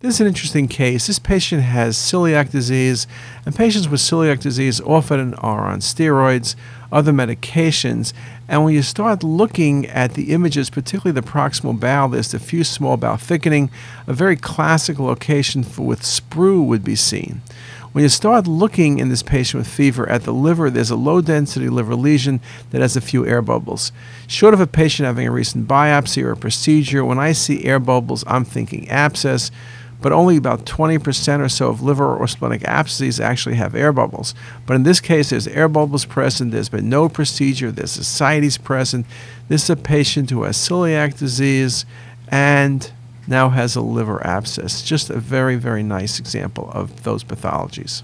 This is an interesting case. This patient has celiac disease, and patients with celiac disease often are on steroids, other medications. And when you start looking at the images, particularly the proximal bowel, there's diffuse small bowel thickening, a very classic location for with sprue would be seen. When you start looking in this patient with fever at the liver, there's a low density liver lesion that has a few air bubbles. Short of a patient having a recent biopsy or a procedure, when I see air bubbles, I'm thinking abscess but only about 20% or so of liver or splenic abscesses actually have air bubbles. But in this case, there's air bubbles present, there's been no procedure, there's ascites present. This is a patient who has celiac disease and now has a liver abscess. Just a very, very nice example of those pathologies.